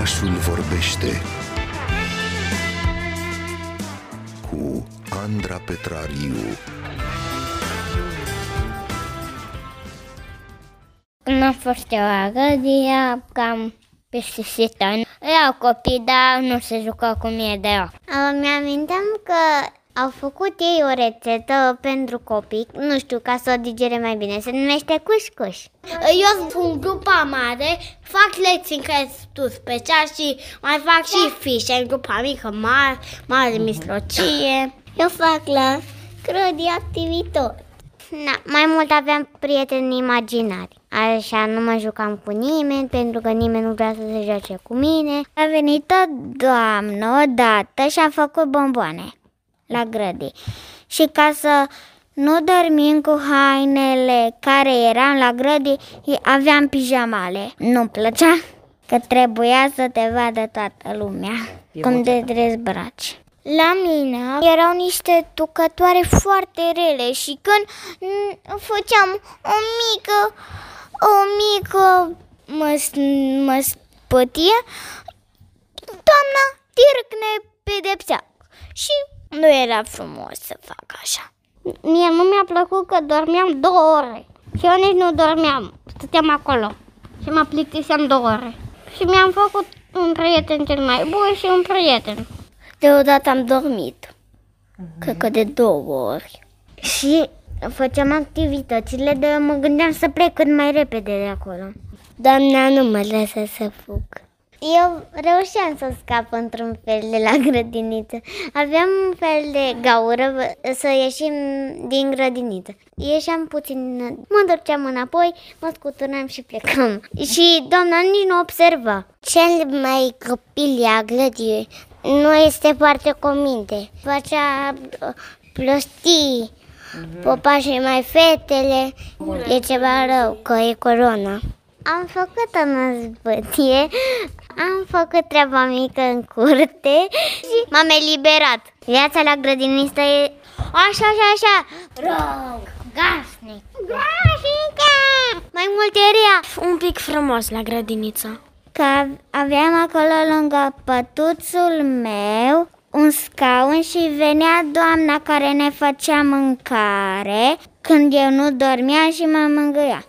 Orașul vorbește cu Andra Petrariu. Când am fost eu la Gădia, cam peste 7 ani. Erau copii, dar nu se jucau cu mine deloc. Mi-aminteam că au făcut ei o rețetă pentru copii, nu știu, ca să o digere mai bine. Se numește cuș-cuș. Eu sunt grupa mare, fac lecții în care tu special și mai fac și fișe în grupa mică, mare, mare, mislocie. Eu fac la crădi activități. Na, mai mult aveam prieteni imaginari. Așa nu mă jucam cu nimeni pentru că nimeni nu vrea să se joace cu mine. A venit o doamnă odată și a făcut bomboane la grădi. Și ca să nu dormim cu hainele care eram la grădi, aveam pijamale. Nu plăcea că trebuia să te vadă toată lumea e cum te dezbraci. La mine erau niște tucătoare foarte rele și când făceam o mică, o mică mă, mă spătie, doamna direct ne pedepsea. Și nu era frumos să fac așa. Mie nu mi-a plăcut că dormeam două ore. Și eu nici nu dormeam, stăteam acolo. Și mă plictiseam două ore. Și mi-am făcut un prieten cel mai bun și un prieten. Deodată am dormit. Uh-huh. Cred că de două ori. Și făceam activitățile de mă gândeam să plec cât mai repede de acolo. Doamna nu mă lăsă să fug. Eu reușeam să scap într-un fel de la grădiniță. Aveam un fel de gaură să ieșim din grădiniță. Ieșeam puțin, mă întorceam înapoi, mă scuturam și plecam. Și doamna nici nu observa. Cel mai copil a grădii nu este foarte cominte. Facea plostii, mm-hmm. popa și mai fetele, e ceva rău, că e corona. Am făcut o năzbătie, am făcut treaba mică în curte și m-am eliberat. Viața la grădinistă e așa, așa, așa, rog, gasnic. Gasnică! Mai mult e rea. Un pic frumos la grădiniță. Că aveam acolo lângă pătuțul meu un scaun și venea doamna care ne făcea mâncare când eu nu dormeam și mă mângâia.